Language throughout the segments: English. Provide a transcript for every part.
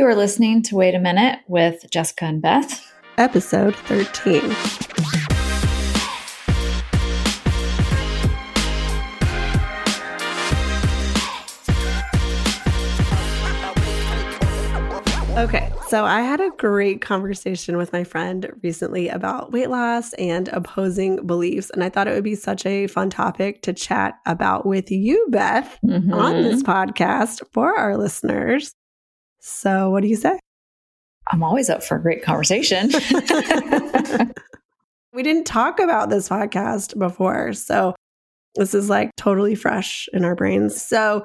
You are listening to Wait a Minute with Jessica and Beth, episode 13. Okay, so I had a great conversation with my friend recently about weight loss and opposing beliefs. And I thought it would be such a fun topic to chat about with you, Beth, mm-hmm. on this podcast for our listeners. So, what do you say? I'm always up for a great conversation. we didn't talk about this podcast before. So, this is like totally fresh in our brains. So,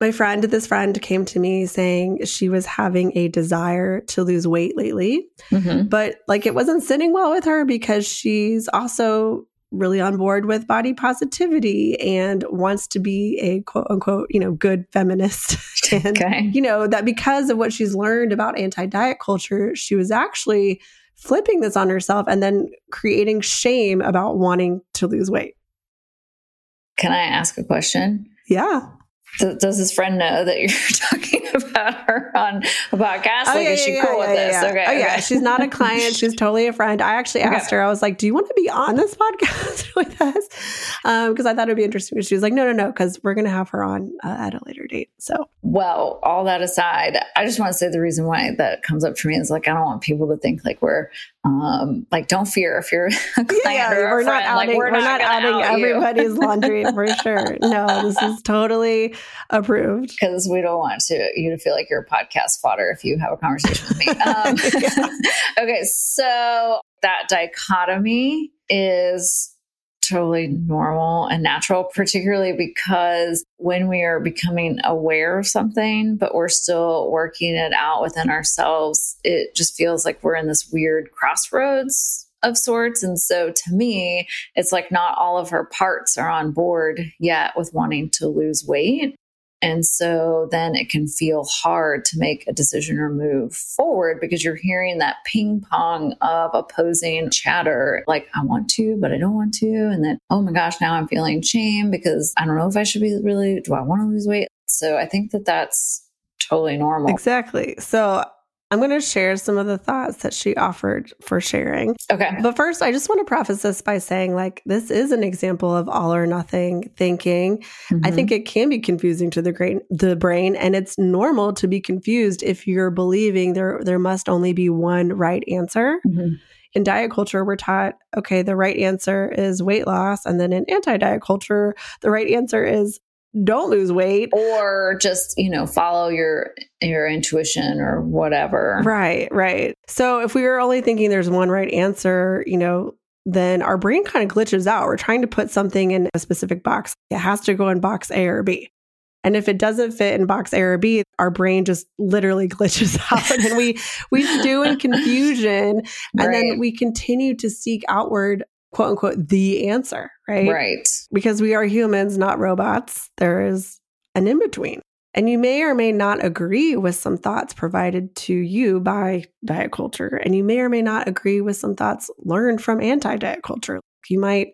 my friend, this friend came to me saying she was having a desire to lose weight lately, mm-hmm. but like it wasn't sitting well with her because she's also really on board with body positivity and wants to be a quote unquote, you know, good feminist. and, okay. you know, that because of what she's learned about anti diet culture, she was actually flipping this on herself and then creating shame about wanting to lose weight. Can I ask a question? Yeah does his friend know that you're talking about her on a podcast? Oh, like, yeah, is she yeah, cool yeah, with this? Okay. Oh, okay. yeah. She's not a client. She's totally a friend. I actually asked okay. her, I was like, do you want to be on this podcast with us? Because um, I thought it'd be interesting. She was like, no, no, no, because we're going to have her on uh, at a later date. So, well, all that aside, I just want to say the reason why that comes up for me is like, I don't want people to think like we're um, like, don't fear if you're a client yeah, or we're, not outing, like, we're, we're not, not outing out everybody's laundry for sure. No, this is totally approved. Because we don't want to you to feel like you're a podcast fodder if you have a conversation with me. Um, okay, so that dichotomy is totally normal and natural, particularly because when we are becoming aware of something, but we're still working it out within ourselves, it just feels like we're in this weird crossroads of sorts. And so to me, it's like not all of her parts are on board yet with wanting to lose weight. And so then it can feel hard to make a decision or move forward because you're hearing that ping pong of opposing chatter like, I want to, but I don't want to. And then, oh my gosh, now I'm feeling shame because I don't know if I should be really, do I want to lose weight? So I think that that's totally normal. Exactly. So I'm going to share some of the thoughts that she offered for sharing. Okay. But first, I just want to preface this by saying, like, this is an example of all or nothing thinking. Mm-hmm. I think it can be confusing to the brain, the brain, and it's normal to be confused if you're believing there there must only be one right answer. Mm-hmm. In diet culture, we're taught, okay, the right answer is weight loss. And then in anti diet culture, the right answer is don't lose weight. Or just you know follow your your intuition or whatever. Right right. So if we were only thinking there's one right answer you know then our brain kind of glitches out. We're trying to put something in a specific box. It has to go in box a or b. And if it doesn't fit in box A or B, our brain just literally glitches out. And we we stew in confusion. And then we continue to seek outward quote unquote the answer, right? Right. Because we are humans, not robots. There is an in between. And you may or may not agree with some thoughts provided to you by diet culture. And you may or may not agree with some thoughts learned from anti diet culture. You might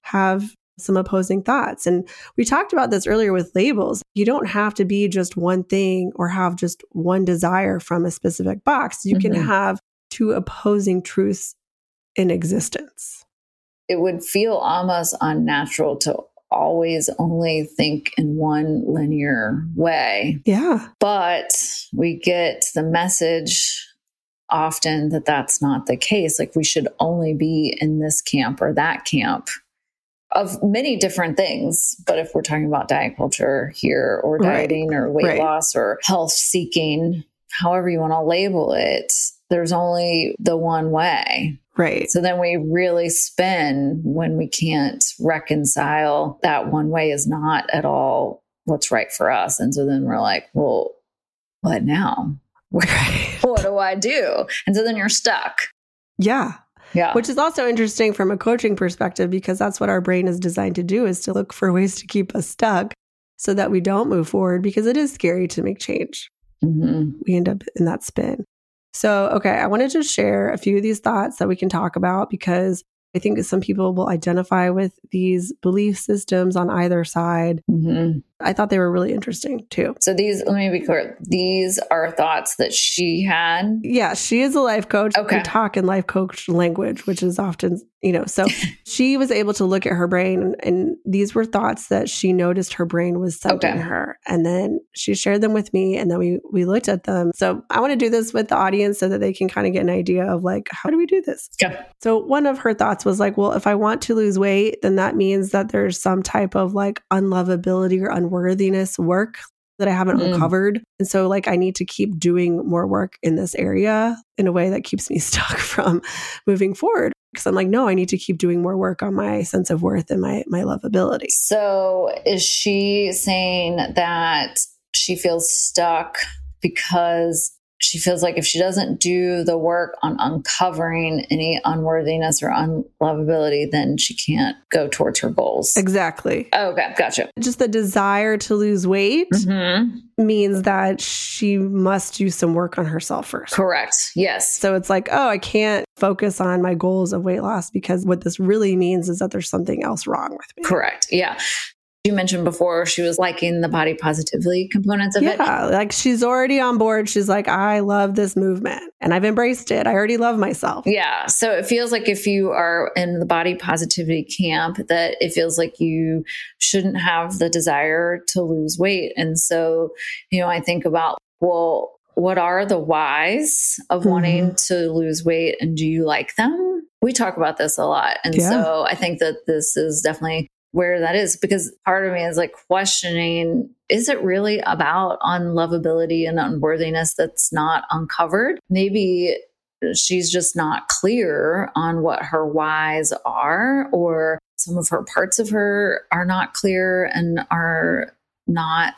have some opposing thoughts. And we talked about this earlier with labels. You don't have to be just one thing or have just one desire from a specific box. You mm-hmm. can have two opposing truths in existence it would feel almost unnatural to always only think in one linear way. Yeah. But we get the message often that that's not the case. Like we should only be in this camp or that camp of many different things. But if we're talking about diet culture here or dieting right. or weight right. loss or health seeking, however you want to label it, there's only the one way. Right. So then we really spin when we can't reconcile that one way is not at all what's right for us. And so then we're like, well, what now? Right. what do I do? And so then you're stuck. Yeah. Yeah. Which is also interesting from a coaching perspective because that's what our brain is designed to do is to look for ways to keep us stuck so that we don't move forward because it is scary to make change. Mm-hmm. We end up in that spin. So, okay, I wanted to share a few of these thoughts that we can talk about because I think some people will identify with these belief systems on either side. Mm-hmm. I thought they were really interesting too. So these, let me be clear, these are thoughts that she had. Yeah, she is a life coach. Okay. We talk in life coach language, which is often, you know, so she was able to look at her brain and, and these were thoughts that she noticed her brain was sending Okay. her. And then she shared them with me and then we we looked at them. So I want to do this with the audience so that they can kind of get an idea of like, how do we do this? Yeah. So one of her thoughts was like, well, if I want to lose weight, then that means that there's some type of like unlovability or unworthiness work that I haven't Mm. uncovered. And so like I need to keep doing more work in this area in a way that keeps me stuck from moving forward. Because I'm like, no, I need to keep doing more work on my sense of worth and my my lovability. So is she saying that she feels stuck because she feels like if she doesn't do the work on uncovering any unworthiness or unlovability, then she can't go towards her goals? Exactly. Okay, gotcha. Just the desire to lose weight hmm means that she must do some work on herself first. Correct. Yes. So it's like, oh, I can't focus on my goals of weight loss because what this really means is that there's something else wrong with me. Correct. Yeah. You mentioned before she was liking the body positively components of it. Yeah, like she's already on board. She's like, I love this movement and I've embraced it. I already love myself. Yeah. So it feels like if you are in the body positivity camp, that it feels like you shouldn't have the desire to lose weight. And so, you know, I think about, well, what are the whys of Mhm. wanting to lose weight and do you like them? We talk about this a lot. And Yeah. so I think that this is definitely where that is because part of me is like questioning is it really about unlovability and unworthiness that's not uncovered? Maybe she's just not clear on what her whys are, or some of her parts of her are not clear and are not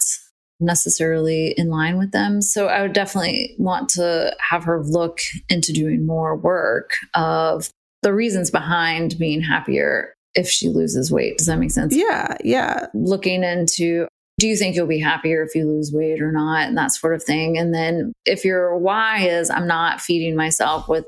necessarily in line with them. So I would definitely want to have her look into doing more work of the reasons behind being happier if she loses weight. Does that make sense? Yeah, yeah. looking into do you think you'll be happier if you lose weight or not and that sort of thing and then if your why is i'm not feeding myself with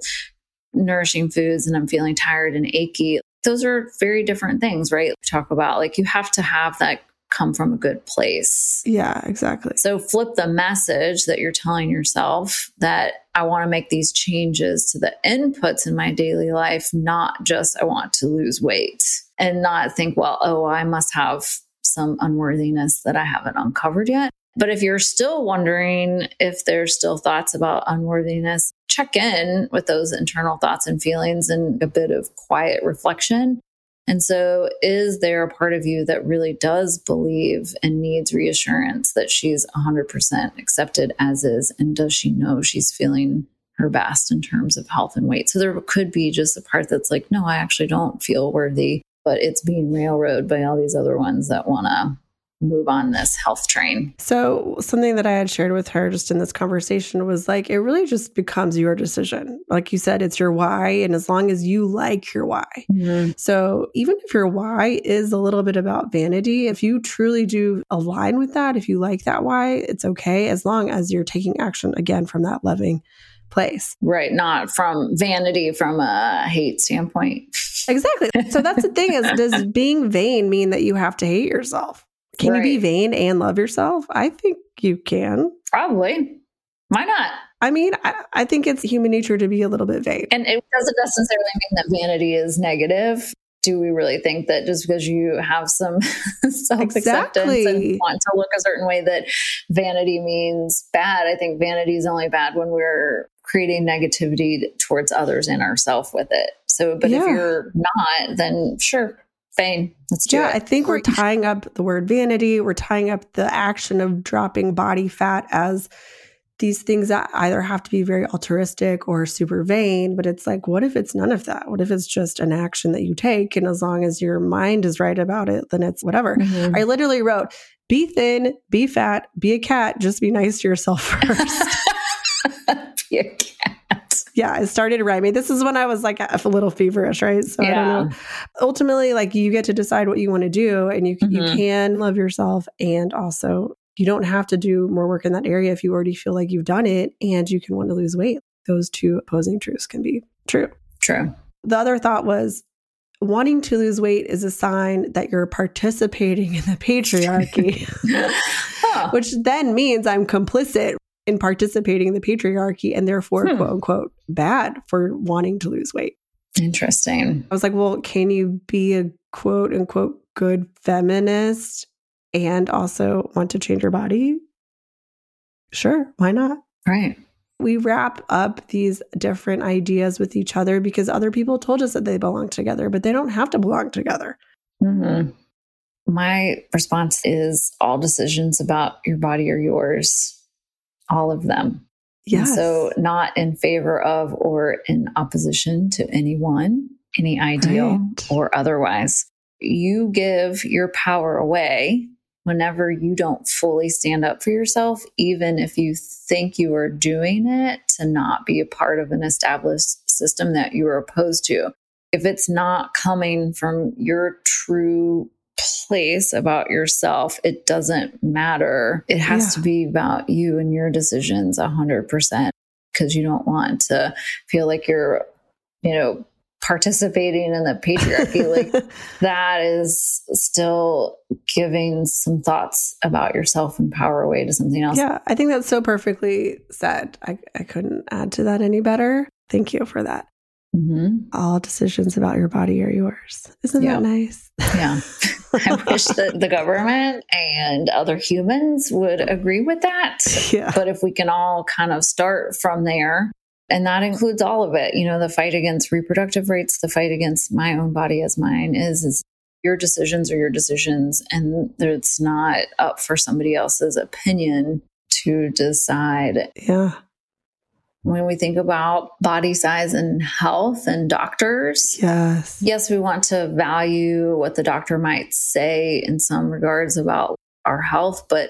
nourishing foods and i'm feeling tired and achy those are very different things right talk about like you have to have that come from a good place Yeah, exactly. so flip the message that you're telling yourself that I want to make these changes to the inputs in my daily life, not just I want to lose weight and not think, well, oh, I must have some unworthiness that I haven't uncovered yet. But if you're still wondering if there's still thoughts about unworthiness, check in with those internal thoughts and feelings and a bit of quiet reflection. And so, is there a part of you that really does believe and needs reassurance that she's 100% accepted as is? And does she know she's feeling her best in terms of health and weight? So, there could be just a part that's like, no, I actually don't feel worthy, but it's being railroaded by all these other ones that want to move on this health train. So, something that I had shared with her just in this conversation was like, it really just becomes your decision. Like you said, it's your why. And as long as you like your why. Mm-hmm. So, even if your why is a little bit about vanity, if you truly do align with that, if you like that why, it's okay as long as you're taking action again from that loving place. Right. Not from vanity, from a hate standpoint. Exactly. So, that's the thing is, does being vain mean that you have to hate yourself? Can you be vain and love yourself? I think you can. Probably. Why not? I mean, I, I think it's human nature to be a little bit vain. And it doesn't necessarily mean that vanity is negative. Do we really think that just because you have some self acceptance Exactly. and want to look a certain way that vanity means bad? I think vanity is only bad when we're creating negativity towards others and ourselves with it. So, but if you're not, then sure, vain. Let's do Yeah, it. I think we're tying up the word vanity. We're tying up the action of dropping body fat as these things that either have to be very altruistic or super vain. But it's like, what if it's none of that? What if it's just an action that you take? And as long as your mind is right about it, then it's whatever. Mhm. I literally wrote, be thin, be fat, be a cat, just be nice to yourself first. Be a cat. Yeah, I started rhyming. This is when I was like a little feverish, right? So I don't know. Ultimately, like you get to decide what you want to do, and you you Mhm. can love yourself, and also you don't have to do more work in that area if you already feel like you've done it, and you can want to lose weight. Those two opposing truths can be true. True. The other thought was, wanting to lose weight is a sign that you're participating in the patriarchy, huh. which then means I'm complicit in participating in the patriarchy and therefore, hmm. quote unquote, bad for wanting to lose weight. Interesting. I was like, well, can you be a quote unquote good feminist and also want to change your body? Sure, why not? Right. We wrap up these different ideas with each other because other people told us that they belong together, but they don't have to belong together. Mm-hmm. My response is all decisions about your body are yours, all of them. Yes. And so, not in favor of or in opposition to anyone, any ideal right. or otherwise. You give your power away whenever you don't fully stand up for yourself, even if you think you are doing it to not be a part of an established system that you are opposed to. If it's not coming from your true place about yourself, it doesn't matter. It has yeah. to be about you and your decisions 100% because you don't want to feel like you're, you know, participating in the patriarchy. like that is still giving some thoughts about yourself and power away to something else. Yeah, I think that's so perfectly said. I, I couldn't add to that any better. Thank you for that. Mm-hmm. All decisions about your body are yours. Isn't yeah. that nice? Yeah. I wish that the government and other humans would agree with that. Yeah. But if we can all kind of start from there, and that includes all of it, you know, the fight against reproductive rights, the fight against my own body as mine is, is your decisions are your decisions. And it's not up for somebody else's opinion to decide. Yeah when we think about body size and health and doctors. Yes. Yes, we want to value what the doctor might say in some regards about our health, but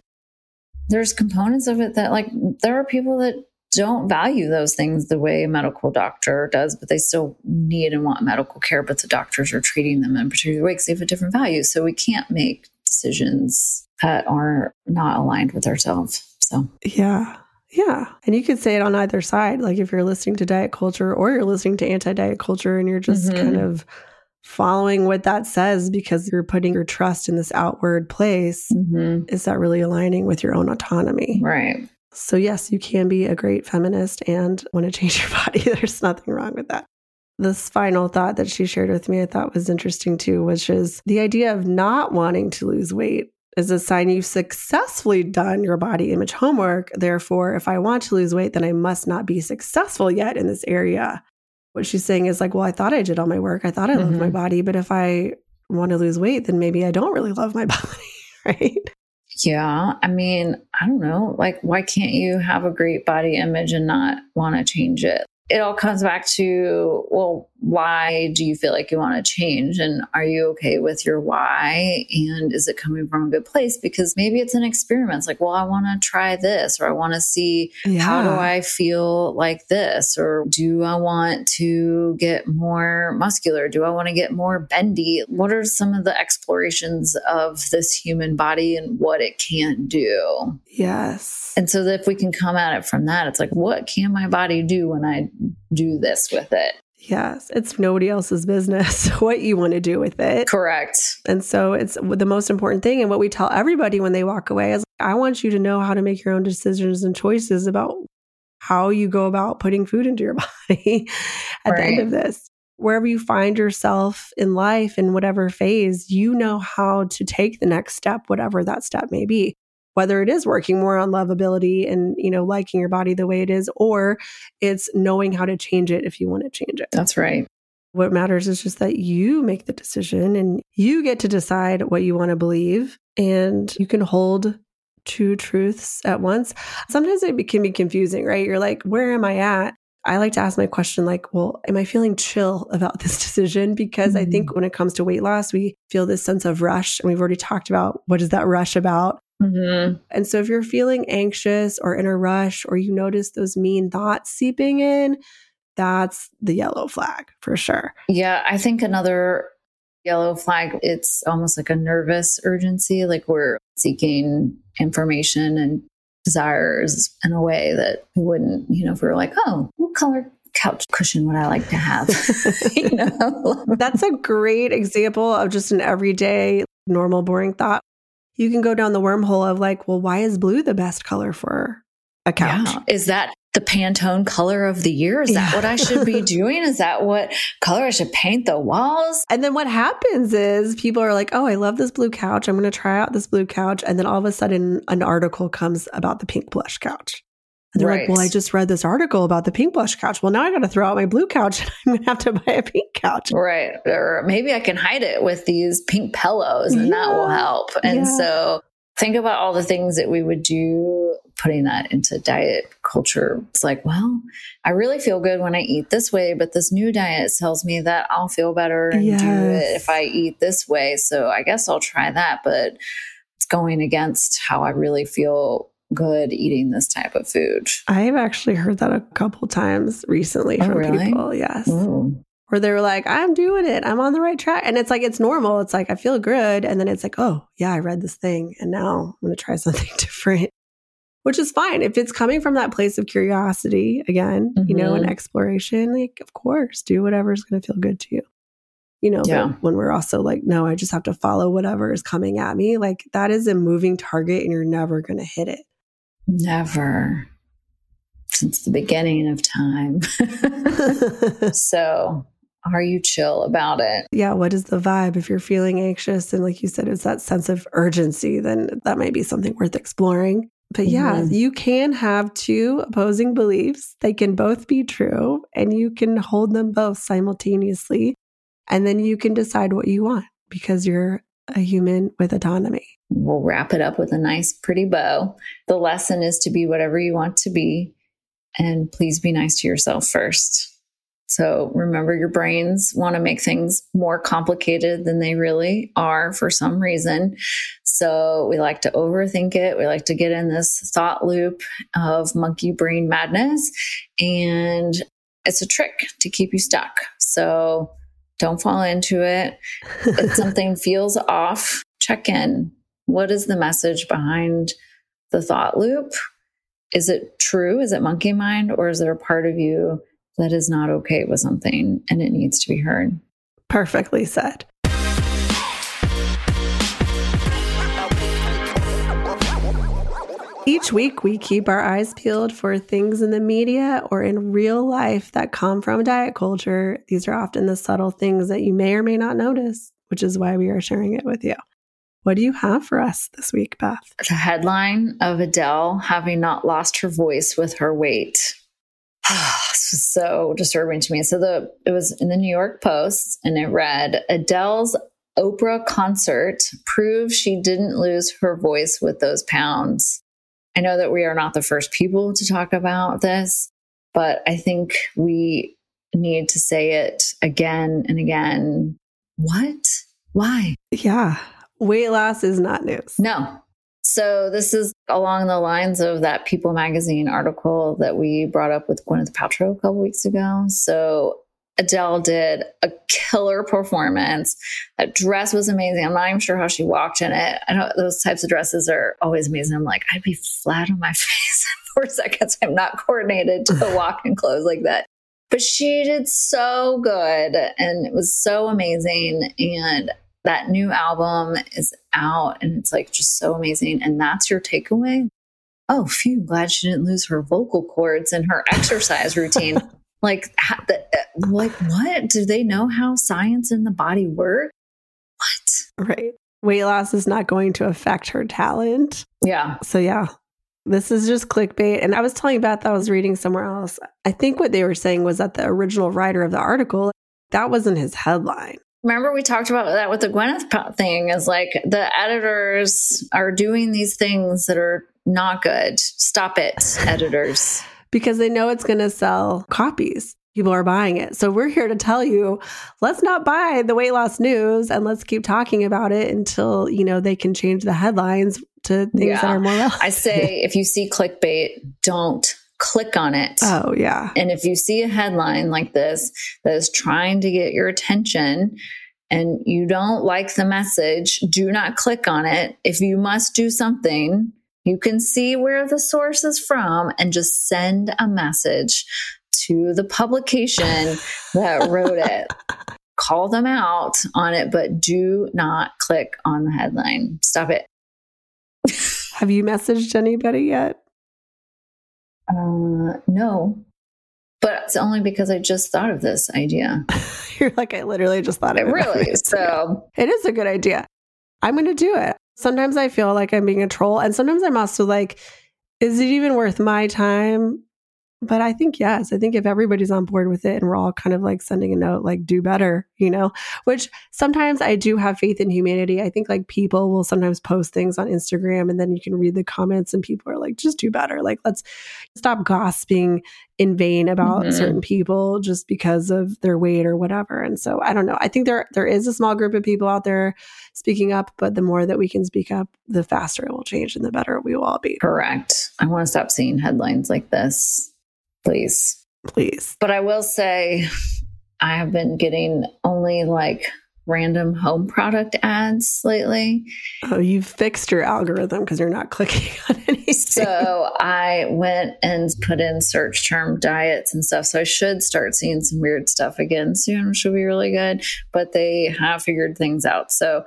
there's components of it that, like, there are people that don't value those things the way a medical doctor does, but they still need and want medical care, but the doctors are treating them in a particular way because they have a different value. So we can't make decisions that are not aligned with ourselves. So, yeah. Yeah. And you could say it on either side. Like if you're listening to diet culture or you're listening to anti diet culture and you're just mm-hmm. kind of following what that says because you're putting your trust in this outward place, mm-hmm. is that really aligning with your own autonomy? Right. So, yes, you can be a great feminist and want to change your body. There's nothing wrong with that. This final thought that she shared with me, I thought was interesting too, which is the idea of not wanting to lose weight is a sign you've successfully done your body image homework. Therefore, if I want to lose weight, then I must not be successful yet in this area. What she's saying is like, well, I thought I did all my work. I thought I mm-hmm. loved my mm-hmm. body, but if I want to lose weight, then maybe I don't really love my body, right? Yeah. I mean, I don't know. Like, why can't you have a great body image and not want to change it? It all comes back to, well, why do you feel like you want to change? And are you okay with your why? And is it coming from a good place? Because maybe it's an experiment. It's like well i want to try this or i want to see yeah. how do i feel like this? Or do i want to get more muscular? Do i want to get more bendy? What are some of the explorations of this human body and what it can't do? Yes. And so if we can come at it from that it's like what can my body do when i do this with it Yes, it's nobody else's business what you want to do with it. Correct. And so it's the most important thing. And what we tell everybody when they walk away is I want you to know how to make your own decisions and choices about how you go about putting food into your body at right. the end of this. Wherever you find yourself in life, in whatever phase, you know how to take the next step, whatever that step may be whether it is working more on lovability and you know liking your body the way it is or it's knowing how to change it if you want to change it that's right what matters is just that you make the decision and you get to decide what you want to believe and you can hold two truths at once sometimes it can be confusing right you're like where am i at I like to ask my question like, well, am I feeling chill about this decision? Because mm-hmm. I think mm. when it comes to weight loss, we feel this sense of rush. And we've already talked about what is that rush about? Mm-hmm. And so if you're feeling anxious or in a rush or you notice those mean thoughts seeping in, that's the yellow flag for sure. Yeah, I think another yellow flag, it's almost like a nervous urgency, like we're seeking information and desires in a way that we wouldn't, you know, if we were like, oh, what color couch cushion what I like to have. you know? That's a great example of just an everyday, normal, boring thought. You can go down the wormhole of like, well, why is blue the best color for a couch? Yeah. Is that the Pantone color of the year? Is that yeah. what I should be doing? Is that what color I should paint the walls? And then what happens is people are like, oh, I love this blue couch. I'm going to try out this blue couch. And then all of a sudden, an article comes about the pink plush couch. And they're right. like, well, I just read this article about the pink plush couch. Well, now I got to throw out my blue couch and I'm going to have to buy a pink couch. Right. Or maybe I can hide it with these pink pillows and yeah. that will help. And yeah. so think about all the things that we would do putting that into diet culture. It's like, well, I really feel good when I eat this way, but this new diet tells me that I'll feel better and yes. do it if I eat this way. So I guess I'll try that. But it's going against how I really feel good eating this type of food. I've actually heard that a couple times recently oh, from really? people. Yes. Ooh. Where they were like, I'm doing it. I'm on the right track. And it's like, it's normal. It's like, I feel good. And then it's like, oh, yeah, I read this thing. And now I'm going to try something different, which is fine. If it's coming from that place of curiosity, again, mm-hmm. you know, and mm-hmm. exploration, like, of course, do whatever's going to feel good to you you know yeah. when we're also like no i just have to follow whatever is coming at me like that is a moving target and you're never going to hit it Never since the beginning of time. so, are you chill about it? Yeah. What is the vibe? If you're feeling anxious and, like you said, it's that sense of urgency, then that might be something worth exploring. But yeah, mm-hmm. you can have two opposing beliefs. They can both be true, and you can hold them both simultaneously. And then you can decide what you want because you're a human with autonomy. We'll wrap it up with a nice, pretty bow. The lesson is to be whatever you want to be, and please be nice to yourself first. So remember, your brains want to make things more complicated than they really are for some reason. So we like to overthink it. We like to get in this thought loop of monkey brain madness. And it's a trick to keep you stuck. So don't fall into it. if something feels off, check in. What is the message behind the thought loop? Is it true? Is it monkey mind? Or is there a part of you that is not okay with something and it needs to be heard? Perfectly said. Each week, we keep our eyes peeled for things in the media or in real life that come from diet culture. These are often the subtle things that you may or may not notice, which is why we are sharing it with you. What do you have for us this week, Beth? The headline of Adele having not lost her voice with her weight. this was so disturbing to me. So the it was in the New York Post and it read Adele's Oprah concert proves she didn't lose her voice with those pounds. I know that we are not the first people to talk about this, but I think we need to say it again and again. What? Why? Yeah. Weight loss is not news. No. So this is along the lines of that People magazine article that we brought up with Gwyneth Paltrow a couple weeks ago. So Adele did a killer performance. That dress was amazing. I'm not even sure how she walked in it. I know those types of dresses are always amazing. I'm like, I'd be flat on my face in four seconds. I'm not coordinated to walk in clothes like that. But she did so good and it was so amazing. And that new album is out and it's like just so amazing. And that's your takeaway. Oh, phew, glad she didn't lose her vocal cords in her exercise routine. Like, uh, like what? Do they know how science and the body work? What? Right. Weight loss is not going to affect her talent. Yeah. So yeah, this is just clickbait. And I was telling Beth I was reading somewhere else. I think what they were saying was that the original writer of the article that wasn't his headline. Remember, we talked about that with the Gwyneth thing. Is like the editors are doing these things that are not good. Stop it, editors because they know it's going to sell copies. People are buying it. So we're here to tell you, let's not buy the weight loss news and let's keep talking about it until, you know, they can change the headlines to things yeah. that are more relevant. I say if you see clickbait, don't click on it. Oh, yeah. And if you see a headline like this that is trying to get your attention and you don't like the message, do not click on it. If you must do something, you can see where the source is from and just send a message to the publication that wrote it. Call them out on it, but do not click on the headline. Stop it. Have you messaged anybody yet? Uh, no, but it's only because I just thought of this idea. You're like, I literally just thought of it. Really? So it is a good idea. I'm going to do it. Sometimes I feel like I'm being a troll, and sometimes I'm also like, is it even worth my time? But I think yes. I think if everybody's on board with it and we're all kind of like sending a note, like do better, you know, which sometimes I do have faith in humanity. I think like people will sometimes post things on Instagram and then you can read the comments and people are like, just do better. Like, let's stop gossiping in vain about mm-hmm. certain people just because of their weight or whatever. And so I don't know. I think there there is a small group of people out there speaking up, but the more that we can speak up, the faster it will change and the better we will all be. Correct. I want to stop seeing headlines like this please. Please. But I will say, I have been getting only like random home product ads lately. Oh, you've fixed your algorithm because you're not clicking on anything. So I went and put in search term diets and stuff. So I should start seeing some weird stuff again soon, which will be really good. But they have figured things out. So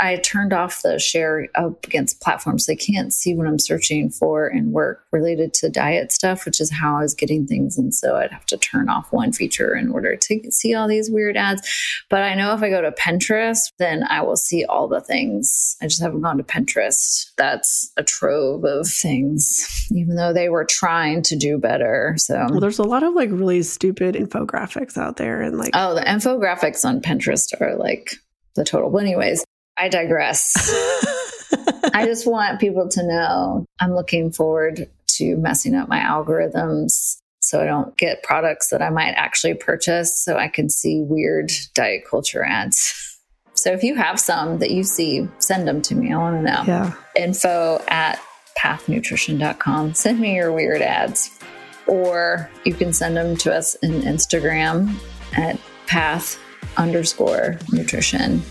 I turned off the share up against platforms. They can't see what I'm searching for in work related to diet stuff, which is how I was getting things. And so I'd have to turn off one feature in order to see all these weird ads. But I know if I go to Pinterest, then I will see all the things. I just haven't gone to Pinterest. That's a trove of things, even though they were trying to do better. So well, there's a lot of like really stupid infographics out there. And like, oh, the infographics on Pinterest are like the total. But, anyways, I digress. I just want people to know I'm looking forward to messing up my algorithms so I don't get products that I might actually purchase so I can see weird diet culture ads. So if you have some that you see, send them to me. I want to know. Yeah. Info at pathnutrition.com. Send me your weird ads. Or you can send them to us in Instagram at path underscore nutrition.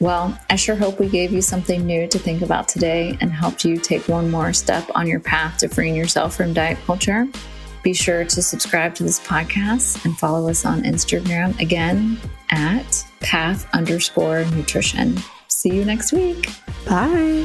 Well, I sure hope we gave you something new to think about today and helped you take one more step on your path to freeing yourself from diet culture. Be sure to subscribe to this podcast and follow us on Instagram again at path underscore nutrition. See you next week. Bye.